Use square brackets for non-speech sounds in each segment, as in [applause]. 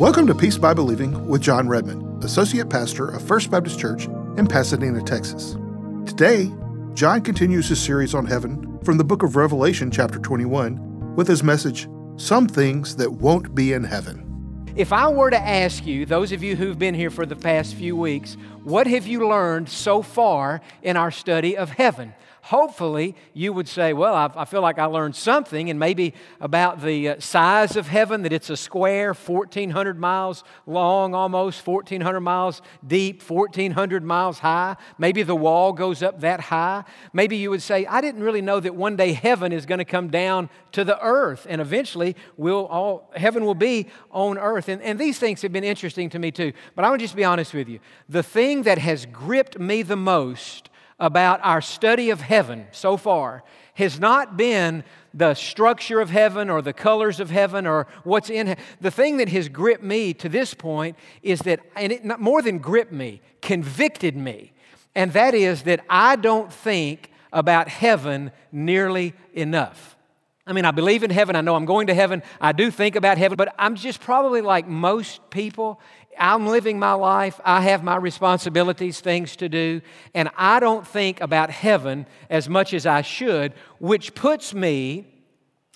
Welcome to Peace by Believing with Jon Redmond, Associate Pastor of First Baptist Church in Pasadena, Texas. Today, Jon continues his series on heaven from the book of Revelation, chapter 21, with his message, Some Things That Won't Be in Heaven. If I were to ask you, those of you who've been here for the past few weeks, what have you learned so far in our study of heaven? Hopefully you would say, Well, I, I, feel like I learned something, and maybe about the uh, size of heaven, that it's a square, 1,400 miles long, almost 1,400 miles deep, 1,400 miles high. Maybe the wall goes up that high. Maybe you would say, I didn't really know that one day heaven is going to come down to the earth, and eventually we'll all, heaven will be on earth. And, and these things have been interesting to me too. But I want to just be honest with you. The thing that has gripped me the most about our study of heaven so far has not been the structure of heaven or the colors of heaven or what's in heaven. The thing that has gripped me to this point is that, and it not more than gripped me, convicted me, and that is that I don't think about heaven nearly enough. I mean, I believe in heaven. I know I'm going to heaven. I do think about heaven, but I'm just probably like most people I'm living my life, I have my responsibilities, things to do, and I don't think about heaven as much as I should, which puts me,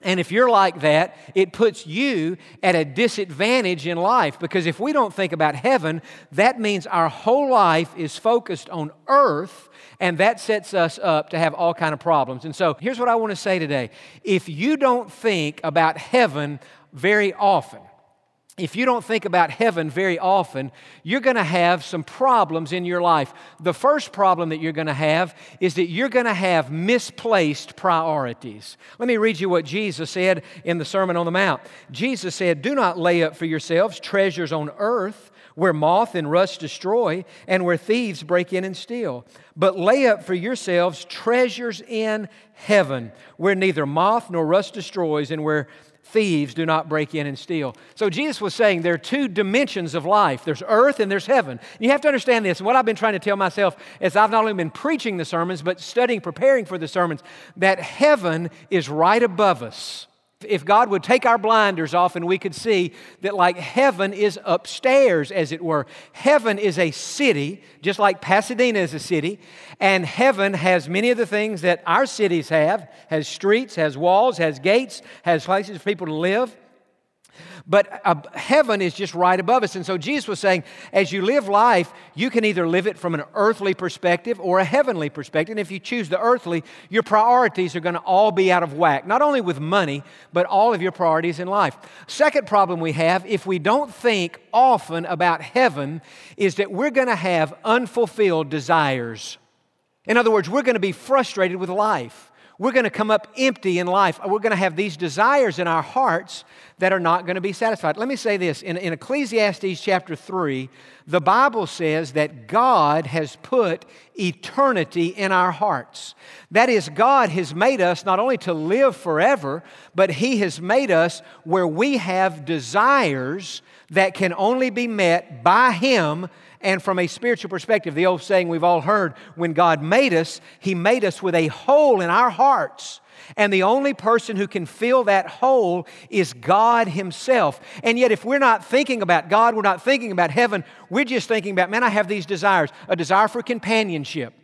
and if you're like that, it puts you at a disadvantage in life because if we don't think about heaven, that means our whole life is focused on earth and that sets us up to have all kind of problems. And so, here's what I want to say today. If you don't think about heaven very often, if you don't think about heaven very often, you're going to have some problems in your life. The first problem that you're going to have is that you're going to have misplaced priorities. Let me read you what Jesus said in the Sermon on the Mount. Jesus said, Do not lay up for yourselves treasures on earth where moth and rust destroy and where thieves break in and steal, but lay up for yourselves treasures in heaven where neither moth nor rust destroys and where thieves do not break in and steal. So Jesus was saying there are two dimensions of life there's earth and there's heaven. You have to understand this. And what I've been trying to tell myself as I've not only been preaching the sermons, but studying, preparing for the sermons, that heaven is right above us if God would take our blinders off and we could see that, like heaven is upstairs, as it were. Heaven is a city, just like Pasadena is a city, and heaven has many of the things that our cities have has streets, has walls, has gates, has places for people to live. But uh, heaven is just right above us. And so Jesus was saying, as you live life, you can either live it from an earthly perspective or a heavenly perspective. And if you choose the earthly, your priorities are going to all be out of whack, not only with money, but all of your priorities in life. Second problem we have, if we don't think often about heaven, is that we're going to have unfulfilled desires. In other words, we're going to be frustrated with life. We're going to come up empty in life. We're going to have these desires in our hearts that are not going to be satisfied. Let me say this in, in Ecclesiastes chapter 3, the Bible says that God has put eternity in our hearts. That is, God has made us not only to live forever, but He has made us where we have desires that can only be met by Him and from a spiritual perspective, the old saying we've all heard when God made us, He made us with a hole in our hearts. And the only person who can fill that hole is God Himself. And yet, if we're not thinking about God, we're not thinking about heaven, we're just thinking about, man, I have these desires a desire for companionship,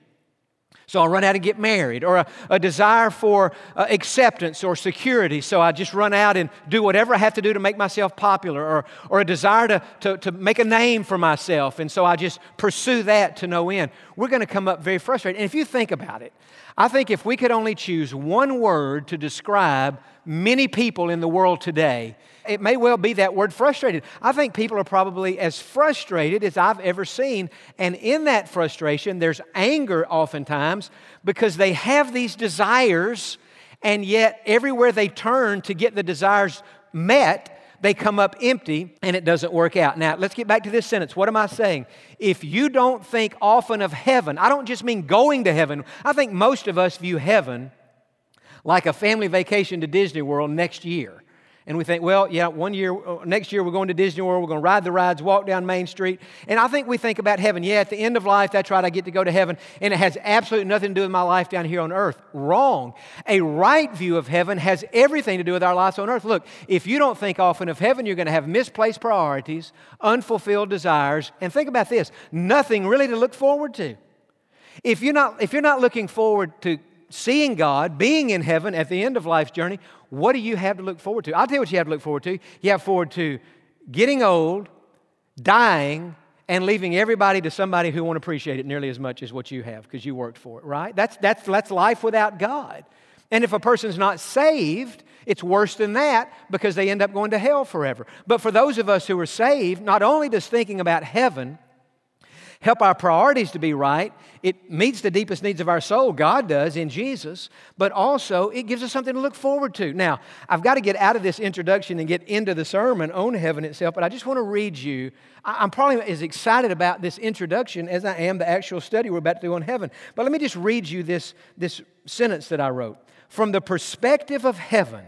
so I'll run out and get married, or a, a desire for uh, acceptance or security, so I just run out and do whatever I have to do to make myself popular, or, or a desire to, to, to make a name for myself, and so I just pursue that to no end. We're going to come up very frustrated. And if you think about it, I think if we could only choose one word to describe many people in the world today, it may well be that word frustrated. I think people are probably as frustrated as I've ever seen. And in that frustration, there's anger oftentimes because they have these desires, and yet everywhere they turn to get the desires met, they come up empty and it doesn't work out. Now, let's get back to this sentence. What am I saying? If you don't think often of heaven, I don't just mean going to heaven, I think most of us view heaven like a family vacation to Disney World next year. And we think, well, yeah, one year, uh, next year we're going to Disney World, we're going to ride the rides, walk down Main Street. And I think we think about heaven. Yeah, at the end of life, that's right, I get to go to heaven. And it has absolutely nothing to do with my life down here on earth. Wrong. A right view of heaven has everything to do with our lives on earth. Look, if you don't think often of heaven, you're going to have misplaced priorities, unfulfilled desires. And think about this nothing really to look forward to. If you're not, if you're not looking forward to seeing God, being in heaven at the end of life's journey, what do you have to look forward to? I'll tell you what you have to look forward to. You have forward to getting old, dying, and leaving everybody to somebody who won't appreciate it nearly as much as what you have because you worked for it, right? That's, that's, that's life without God. And if a person's not saved, it's worse than that because they end up going to hell forever. But for those of us who are saved, not only does thinking about heaven help our priorities to be right. It meets the deepest needs of our soul, God does in Jesus, but also it gives us something to look forward to. Now, I've got to get out of this introduction and get into the sermon on heaven itself, but I just want to read you. I'm probably as excited about this introduction as I am the actual study we're about to do on heaven. But let me just read you this, this sentence that I wrote. From the perspective of heaven,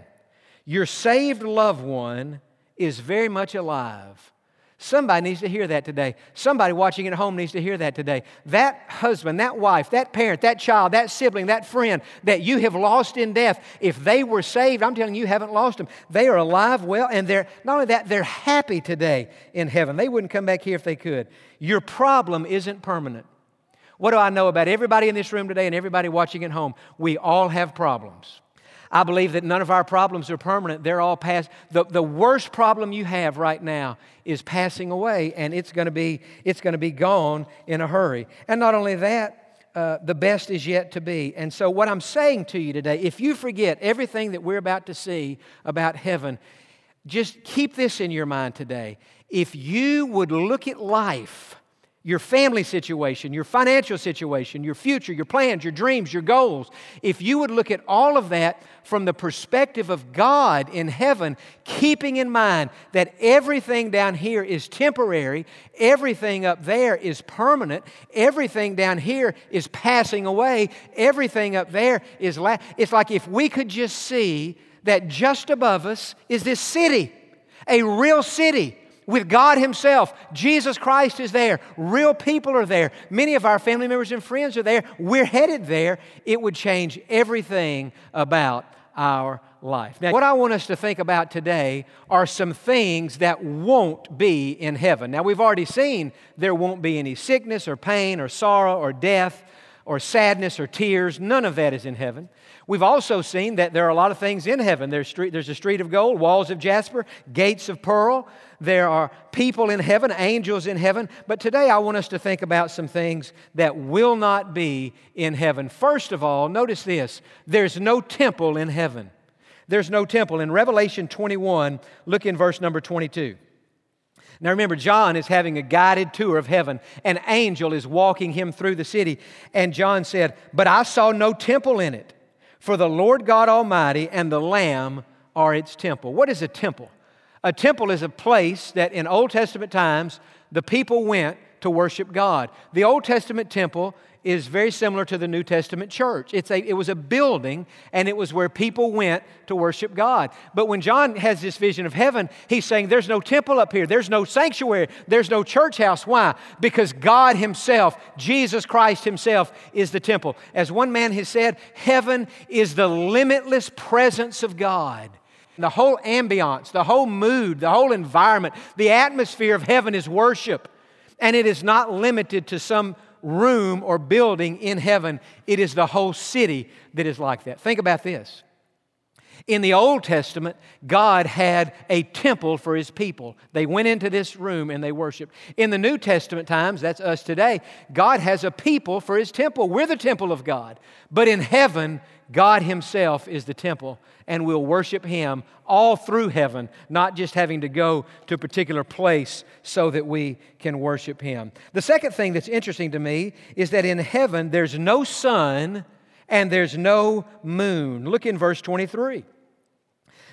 your saved loved one is very much alive Somebody needs to hear that today. Somebody watching at home needs to hear that today. That husband, that wife, that parent, that child, that sibling, that friend that you have lost in death, if they were saved, I'm telling you, you haven't lost them. They are alive, well, and they're not only that, they're happy today in heaven. They wouldn't come back here if they could. Your problem isn't permanent. What do I know about everybody in this room today and everybody watching at home? We all have problems. I believe that none of our problems are permanent. They're all past. The, the worst problem you have right now is passing away, and it's going to be it's going to be gone in a hurry. And not only that, uh, the best is yet to be. And so, what I'm saying to you today, if you forget everything that we're about to see about heaven, just keep this in your mind today. If you would look at life your family situation, your financial situation, your future, your plans, your dreams, your goals, if you would look at all of that from the perspective of God in heaven, keeping in mind that everything down here is temporary, everything up there is permanent, everything down here is passing away, everything up there is la- it's like if we could just see that just above us is this city, a real city with God Himself. Jesus Christ is there. Real people are there. Many of our family members and friends are there. We're headed there. It would change everything about our life. Now, what I want us to think about today are some things that won't be in heaven. Now, we've already seen there won't be any sickness or pain or sorrow or death or sadness or tears. None of that is in heaven. We've also seen that there are a lot of things in heaven. There's, street, there's a street of gold, walls of jasper, gates of pearl. There are people in heaven, angels in heaven. But today I want us to think about some things that will not be in heaven. First of all, notice this there's no temple in heaven. There's no temple. In Revelation 21, look in verse number 22. Now remember, John is having a guided tour of heaven. An angel is walking him through the city. And John said, But I saw no temple in it, for the Lord God Almighty and the Lamb are its temple. What is a temple? A temple is a place that in Old Testament times the people went to worship God. The Old Testament temple is very similar to the New Testament church. It's a, it was a building and it was where people went to worship God. But when John has this vision of heaven, he's saying there's no temple up here, there's no sanctuary, there's no church house. Why? Because God Himself, Jesus Christ Himself, is the temple. As one man has said, heaven is the limitless presence of God. The whole ambiance, the whole mood, the whole environment, the atmosphere of heaven is worship. And it is not limited to some room or building in heaven, it is the whole city that is like that. Think about this. In the Old Testament, God had a temple for his people. They went into this room and they worshiped. In the New Testament times, that's us today, God has a people for his temple. We're the temple of God. But in heaven, God himself is the temple and we'll worship him all through heaven, not just having to go to a particular place so that we can worship him. The second thing that's interesting to me is that in heaven, there's no sun and there's no moon. Look in verse 23.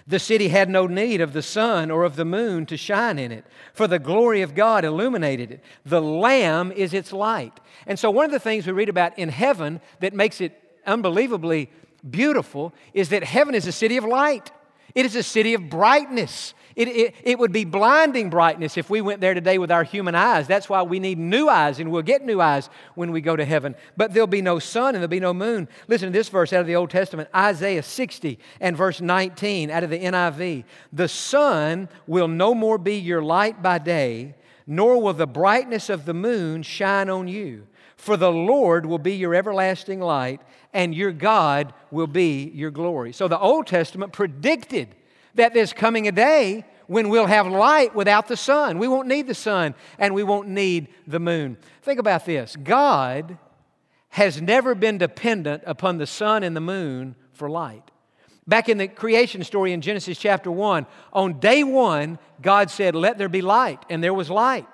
The city had no need of the sun or of the moon to shine in it, for the glory of God illuminated it. The Lamb is its light. And so, one of the things we read about in heaven that makes it unbelievably beautiful is that heaven is a city of light. It is a city of brightness. It, it, it, would be blinding brightness if we went there today with our human eyes. That's why we need new eyes, and we'll get new eyes when we go to heaven. But there'll be no sun and there'll be no moon. Listen to this verse out of the Old Testament Isaiah 60 and verse 19 out of the NIV. The sun will no more be your light by day, nor will the brightness of the moon shine on you. For the Lord will be your everlasting light, and your God will be your glory. So the Old Testament predicted that there's coming a day when we'll have light without the sun. We won't need the sun and we won't need the moon. Think about this God has never been dependent upon the sun and the moon for light. Back in the creation story in Genesis chapter 1, on day one, God said, Let there be light, and there was light.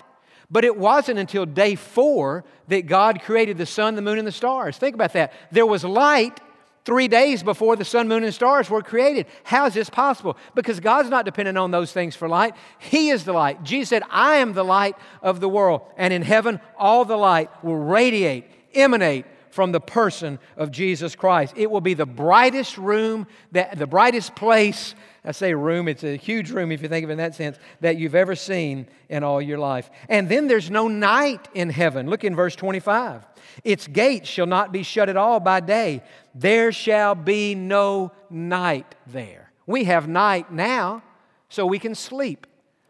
But it wasn't until day four that God created the sun, the moon, and the stars. Think about that. There was light, three days before the sun, moon, and stars were created. How is this possible? Because God's not dependent on those things for light. He is the light. Jesus said, I am the light of the world. And in heaven, all the light will radiate, emanate from the person of Jesus Christ. It will be the brightest room, that, the brightest place. I say room, it's a huge room if you think of it in that sense, that you've ever seen in all your life. And then there's no night in heaven. Look in verse 25. Its gates shall not be shut at all by day. There shall be no night there. We have night now so we can sleep,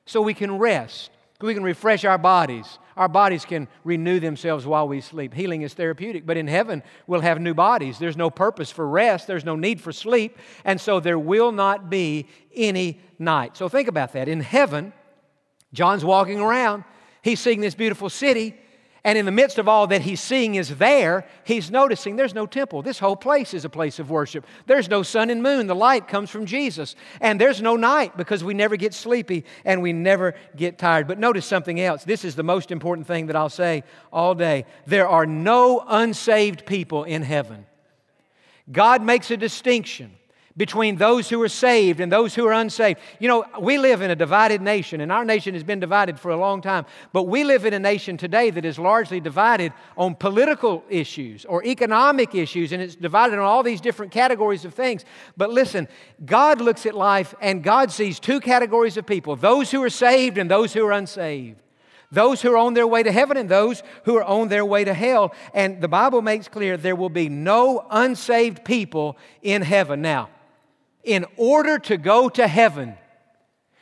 so we can rest, we can refresh our bodies. Our bodies can renew themselves while we sleep. Healing is therapeutic, but in heaven we'll have new bodies. There's no purpose for rest, there's no need for sleep, and so there will not be any night. So think about that. In heaven, John's walking around, he's seeing this beautiful city, and in the midst of all that he's seeing is there, he's noticing there's no temple. This whole place is a place of worship. There's no sun and moon. The light comes from Jesus. And there's no night because we never get sleepy and we never get tired. But notice something else. This is the most important thing that I'll say all day. There are no unsaved people in heaven. God makes a distinction between those who are saved and those who are unsaved. You know, we live in a divided nation, and our nation has been divided for a long time. But we live in a nation today that is largely divided on political issues or economic issues, and it's divided on all these different categories of things. But listen, God looks at life, and God sees two categories of people those who are saved and those who are unsaved. Those who are on their way to heaven and those who are on their way to hell. And the Bible makes clear there will be no unsaved people in heaven. Now, in order to go to heaven,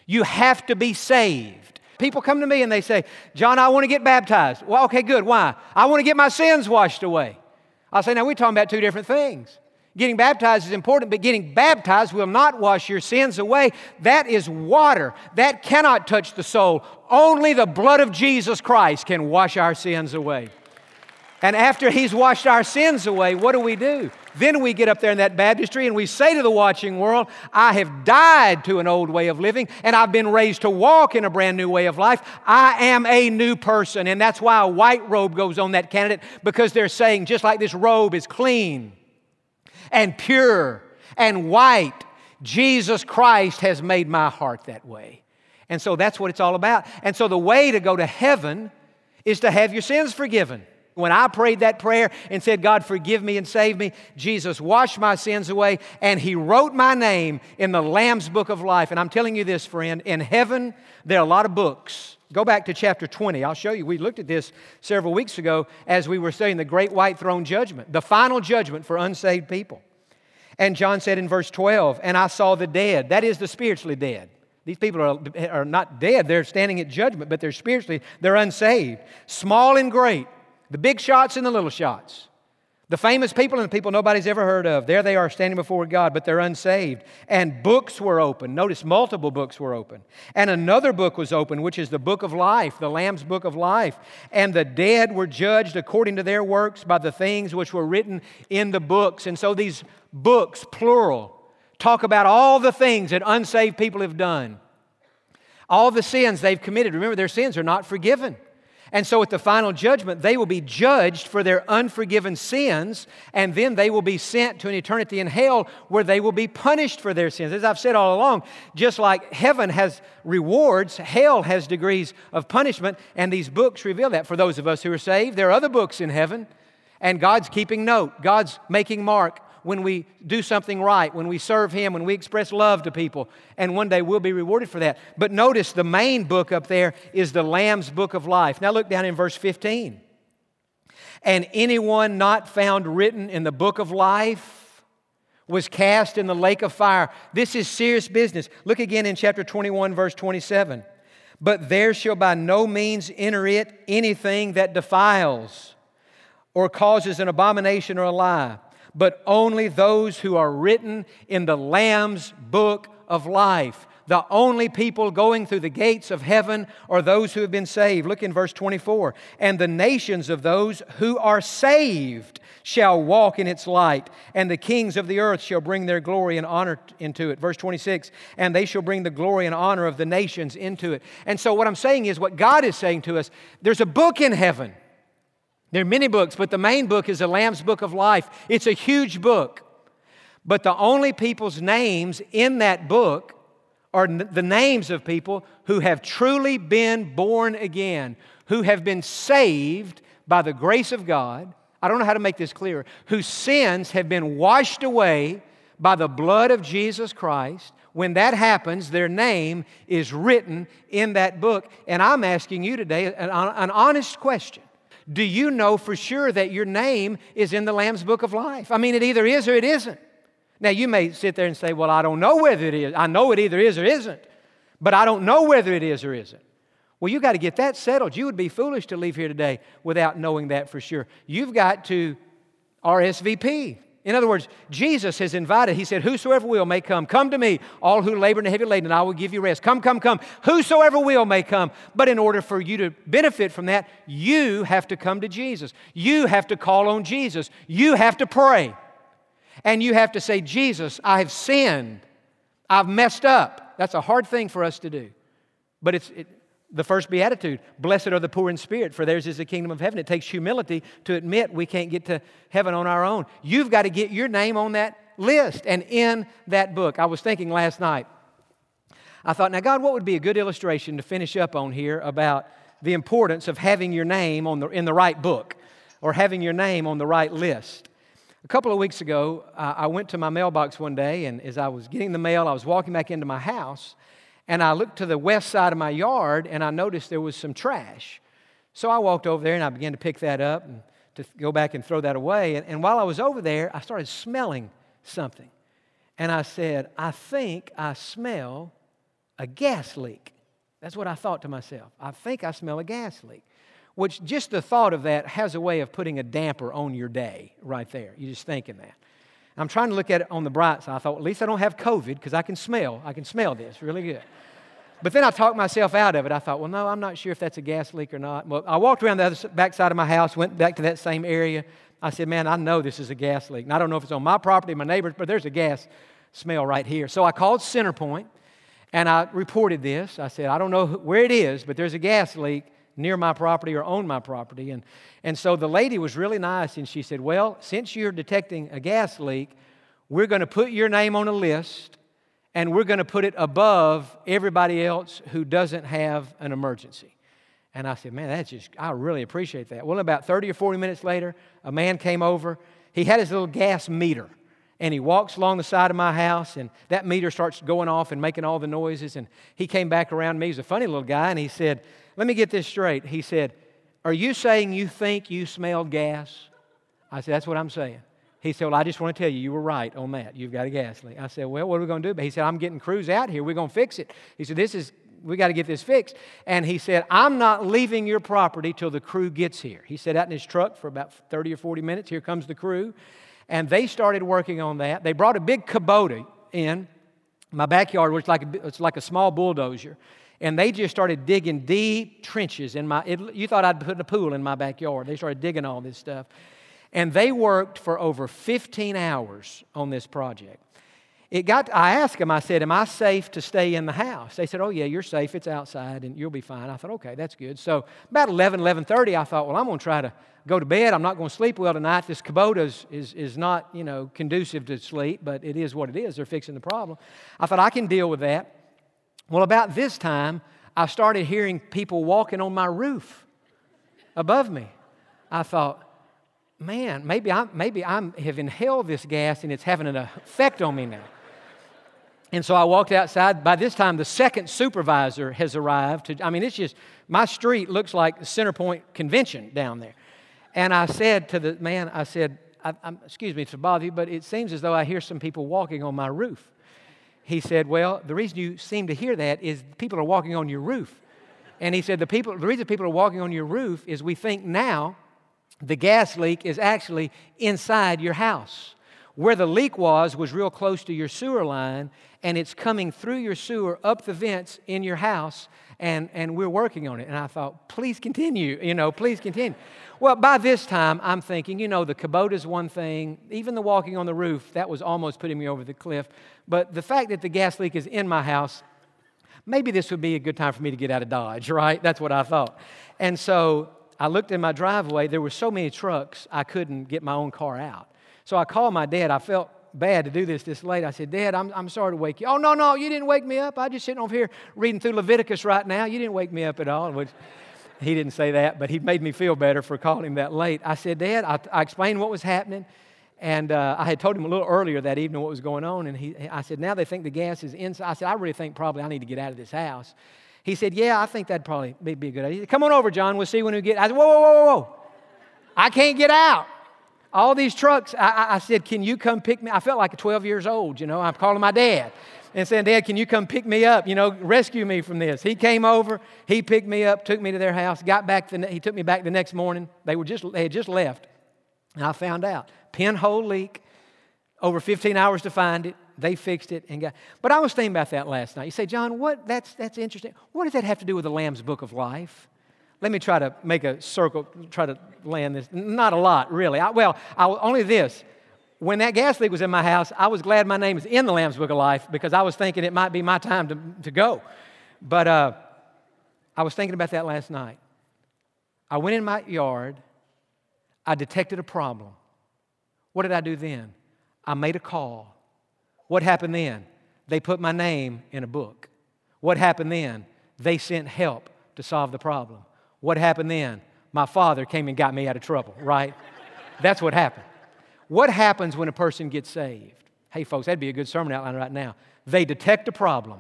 you have to be saved. People come to me and they say, Jon, I want to get baptized. Well, okay, good. Why? I want to get my sins washed away. I say, now we're talking about two different things. Getting baptized is important, but getting baptized will not wash your sins away. That is water. That cannot touch the soul. Only the blood of Jesus Christ can wash our sins away. And after He's washed our sins away, what do we do? Then we get up there in that baptistry and we say to the watching world, I have died to an old way of living and I've been raised to walk in a brand new way of life. I am a new person. And that's why a white robe goes on that candidate because they're saying, just like this robe is clean and pure and white, Jesus Christ has made my heart that way. And so that's what it's all about. And so the way to go to heaven is to have your sins forgiven. When I prayed that prayer and said, God, forgive me and save me, Jesus washed my sins away and He wrote my name in the Lamb's book of life. And I'm telling you this, friend, in heaven, there are a lot of books. Go back to chapter 20. I'll show you. We looked at this several weeks ago as we were studying the great white throne judgment, the final judgment for unsaved people. And John said in verse 12, And I saw the dead, that is the spiritually dead. These people are, are not dead, they're standing at judgment, but they're spiritually, they're unsaved. Small and great the big shots and the little shots. The famous people and the people nobody's ever heard of. There they are standing before God, but they're unsaved. And books were open. Notice multiple books were open. And another book was open, which is the book of life, the Lamb's book of life. And the dead were judged according to their works by the things which were written in the books. And so these books, plural, talk about all the things that unsaved people have done, all the sins they've committed. Remember, their sins are not forgiven. And so at the final judgment, they will be judged for their unforgiven sins, and then they will be sent to an eternity in hell where they will be punished for their sins. As I've said all along, just like heaven has rewards, hell has degrees of punishment, and these books reveal that. For those of us who are saved, there are other books in heaven, and God's keeping note, God's making mark when we do something right, when we serve Him, when we express love to people, and one day we'll be rewarded for that. But notice the main book up there is the Lamb's Book of Life. Now look down in verse 15. And anyone not found written in the book of life was cast in the lake of fire. This is serious business. Look again in chapter 21, verse 27. But there shall by no means enter it anything that defiles or causes an abomination or a lie, but only those who are written in the Lamb's book of life. The only people going through the gates of heaven are those who have been saved. Look in verse 24. And the nations of those who are saved shall walk in its light, and the kings of the earth shall bring their glory and honor into it. Verse 26. And they shall bring the glory and honor of the nations into it. And so, what I'm saying is, what God is saying to us there's a book in heaven. There are many books, but the main book is the Lamb's Book of Life. It's a huge book. But the only people's names in that book are the names of people who have truly been born again, who have been saved by the grace of God. I don't know how to make this clearer. Whose sins have been washed away by the blood of Jesus Christ. When that happens, their name is written in that book. And I'm asking you today an, an honest question. Do you know for sure that your name is in the Lamb's book of life? I mean, it either is or it isn't. Now, you may sit there and say, Well, I don't know whether it is. I know it either is or isn't, but I don't know whether it is or isn't. Well, you've got to get that settled. You would be foolish to leave here today without knowing that for sure. You've got to RSVP. In other words, Jesus has invited, He said, Whosoever will may come. Come to me, all who labor and are heavy laden, and I will give you rest. Come, come, come. Whosoever will may come. But in order for you to benefit from that, you have to come to Jesus. You have to call on Jesus. You have to pray. And you have to say, Jesus, I have sinned. I've messed up. That's a hard thing for us to do. But it's it, the first beatitude Blessed are the poor in spirit, for theirs is the kingdom of heaven. It takes humility to admit we can't get to heaven on our own. You've got to get your name on that list and in that book. I was thinking last night, I thought, now, God, what would be a good illustration to finish up on here about the importance of having your name on the, in the right book or having your name on the right list? A couple of weeks ago, I went to my mailbox one day, and as I was getting the mail, I was walking back into my house, and I looked to the west side of my yard, and I noticed there was some trash. So I walked over there and I began to pick that up and to go back and throw that away. And, and while I was over there, I started smelling something. And I said, I think I smell a gas leak. That's what I thought to myself. I think I smell a gas leak which just the thought of that has a way of putting a damper on your day right there. You're just thinking that. I'm trying to look at it on the bright side. I thought, at least I don't have COVID because I can smell. I can smell this really good. But then I talked myself out of it. I thought, well, no, I'm not sure if that's a gas leak or not. Well, I walked around the other back side of my house, went back to that same area. I said, man, I know this is a gas leak. And I don't know if it's on my property, my neighbor's, but there's a gas smell right here. So I called Centerpoint and I reported this. I said, I don't know where it is, but there's a gas leak near my property or own my property. And, and so the lady was really nice and she said, Well, since you're detecting a gas leak, we're going to put your name on a list and we're going to put it above everybody else who doesn't have an emergency. And I said, Man, that's just, I really appreciate that. Well, about 30 or 40 minutes later, a man came over. He had his little gas meter and he walks along the side of my house and that meter starts going off and making all the noises and he came back around me he's a funny little guy and he said let me get this straight. He said, Are you saying you think you smelled gas? I said, That's what I'm saying. He said, Well, I just want to tell you, you were right on that. You've got a gas leak. I said, Well, what are we going to do? But he said, I'm getting crews out here. We're going to fix it. He said, This is, we got to get this fixed. And he said, I'm not leaving your property till the crew gets here. He sat out in his truck for about 30 or 40 minutes. Here comes the crew. And they started working on that. They brought a big Kubota in my backyard, which like it's like a small bulldozer. And they just started digging deep trenches in my it, you thought i'd put a pool in my backyard. They started digging all this stuff. And they worked for over 15 hours on this project it got i asked them i said am i safe to stay in the house? They said oh yeah you're safe. It's outside and you'll be fine. I thought okay that's good. So about 11 11.30 i thought well i'm going to try to go to bed. I'm not going to sleep well tonight. This kubota is, is, is not you know conducive to sleep but it is what it is. They're fixing the problem. I thought i can deal with that. Well, about this time, I started hearing people walking on my roof above me. I thought, man, maybe I maybe I have inhaled this gas and it's having an effect on me now. And so I walked outside. By this time, the second supervisor has arrived. To, I mean, it's just, my street looks like the Centerpoint Convention down there. And I said to the man, I said, I, excuse me to bother you, but it seems as though I hear some people walking on my roof. He said, Well, the reason you seem to hear that is people are walking on your roof. And he said, the, people, the reason people are walking on your roof is we think now the gas leak is actually inside your house. Where the leak was, was real close to your sewer line, and it's coming through your sewer up the vents in your house, and, and we're working on it. And I thought, please continue, [laughs] you know, please continue. Well, by this time, I'm thinking, you know, the Kubota's one thing, even the walking on the roof, that was almost putting me over the cliff. But the fact that the gas leak is in my house, maybe this would be a good time for me to get out of Dodge, right? That's what I thought. And so I looked in my driveway. There were so many trucks, I couldn't get my own car out. So I called my dad. I felt bad to do this this late. I said, Dad, I'm, I'm sorry to wake you. Oh, no, no, you didn't wake me up. I'm just sitting over here reading through Leviticus right now. You didn't wake me up at all. Which, he didn't say that, but he made me feel better for calling him that late. I said, Dad, I, I explained what was happening. And uh, I had told him a little earlier that evening what was going on. And he, I said, Now they think the gas is inside. I said, I really think probably I need to get out of this house. He said, Yeah, I think that'd probably be, be a good idea. Said, Come on over, Jon. We'll see when we get. I said, Whoa, whoa, whoa, whoa. I can't get out all these trucks. I, I, said, Can you come pick me? I felt like 12 years old, you know. I'm calling my dad and saying, Dad, can you come pick me up? You know, rescue me from this. He came over, he picked me up, took me to their house, got back, the, he took me back the next morning. They, were just, they had just left. And I found out pinhole leak, over 15 hours to find it. They fixed it and got. But I was thinking about that last night. You say, Jon, what? That's, that's interesting. What does that have to do with the Lamb's Book of Life? Let me try to make a circle, try to land this. Not a lot, really. I, well, I, only this. When that gas leak was in my house, I was glad my name was in the Lamb's Book of Life because I was thinking it might be my time to, to go. But uh, I was thinking about that last night. I went in my yard, I detected a problem. What did I do then? I made a call. What happened then? They put my name in a book. What happened then? They sent help to solve the problem. What happened then? My father came and got me out of trouble, right? That's what happened. What happens when a person gets saved? Hey, folks, that'd be a good sermon outline right now. They detect a problem.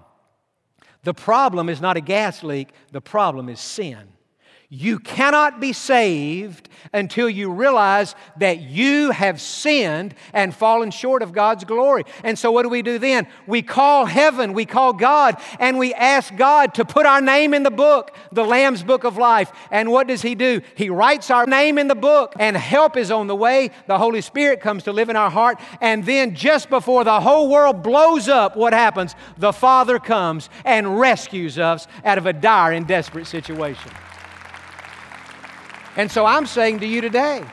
The problem is not a gas leak, the problem is sin. You cannot be saved until you realize that you have sinned and fallen short of God's glory. And so, what do we do then? We call heaven, we call God, and we ask God to put our name in the book, the Lamb's book of life. And what does He do? He writes our name in the book, and help is on the way. The Holy Spirit comes to live in our heart. And then, just before the whole world blows up, what happens? The Father comes and rescues us out of a dire and desperate situation. And so I'm saying to you today,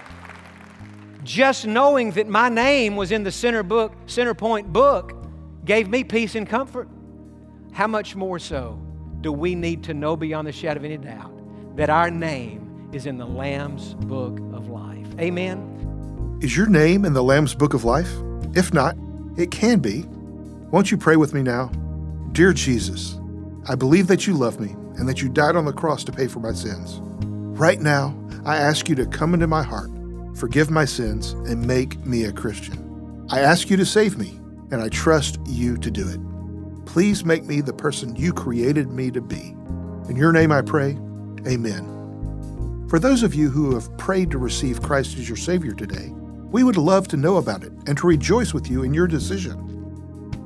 just knowing that my name was in the center book, center point book, gave me peace and comfort. How much more so do we need to know beyond the shadow of any doubt that our name is in the Lamb's book of life? Amen. Is your name in the Lamb's book of life? If not, it can be. Won't you pray with me now? Dear Jesus, I believe that you love me and that you died on the cross to pay for my sins. Right now, I ask you to come into my heart, forgive my sins, and make me a Christian. I ask you to save me, and I trust you to do it. Please make me the person you created me to be. In your name I pray, amen. For those of you who have prayed to receive Christ as your Savior today, we would love to know about it and to rejoice with you in your decision.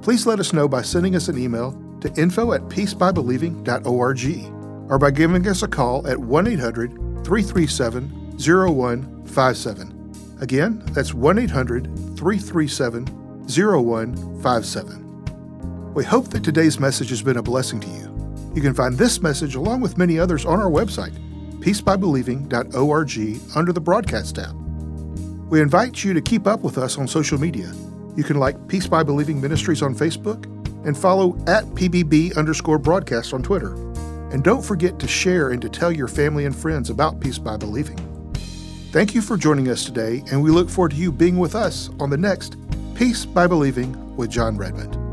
Please let us know by sending us an email to info at peacebybelieving.org or by giving us a call at 1 800 337 0157. Again, that's 1 800 337 0157. We hope that today's message has been a blessing to you. You can find this message along with many others on our website, peacebybelieving.org, under the Broadcast tab. We invite you to keep up with us on social media. You can like Peace by Believing Ministries on Facebook and follow at PBB underscore broadcast on Twitter. And don't forget to share and to tell your family and friends about Peace by Believing. Thank you for joining us today, and we look forward to you being with us on the next Peace by Believing with Jon Redmond.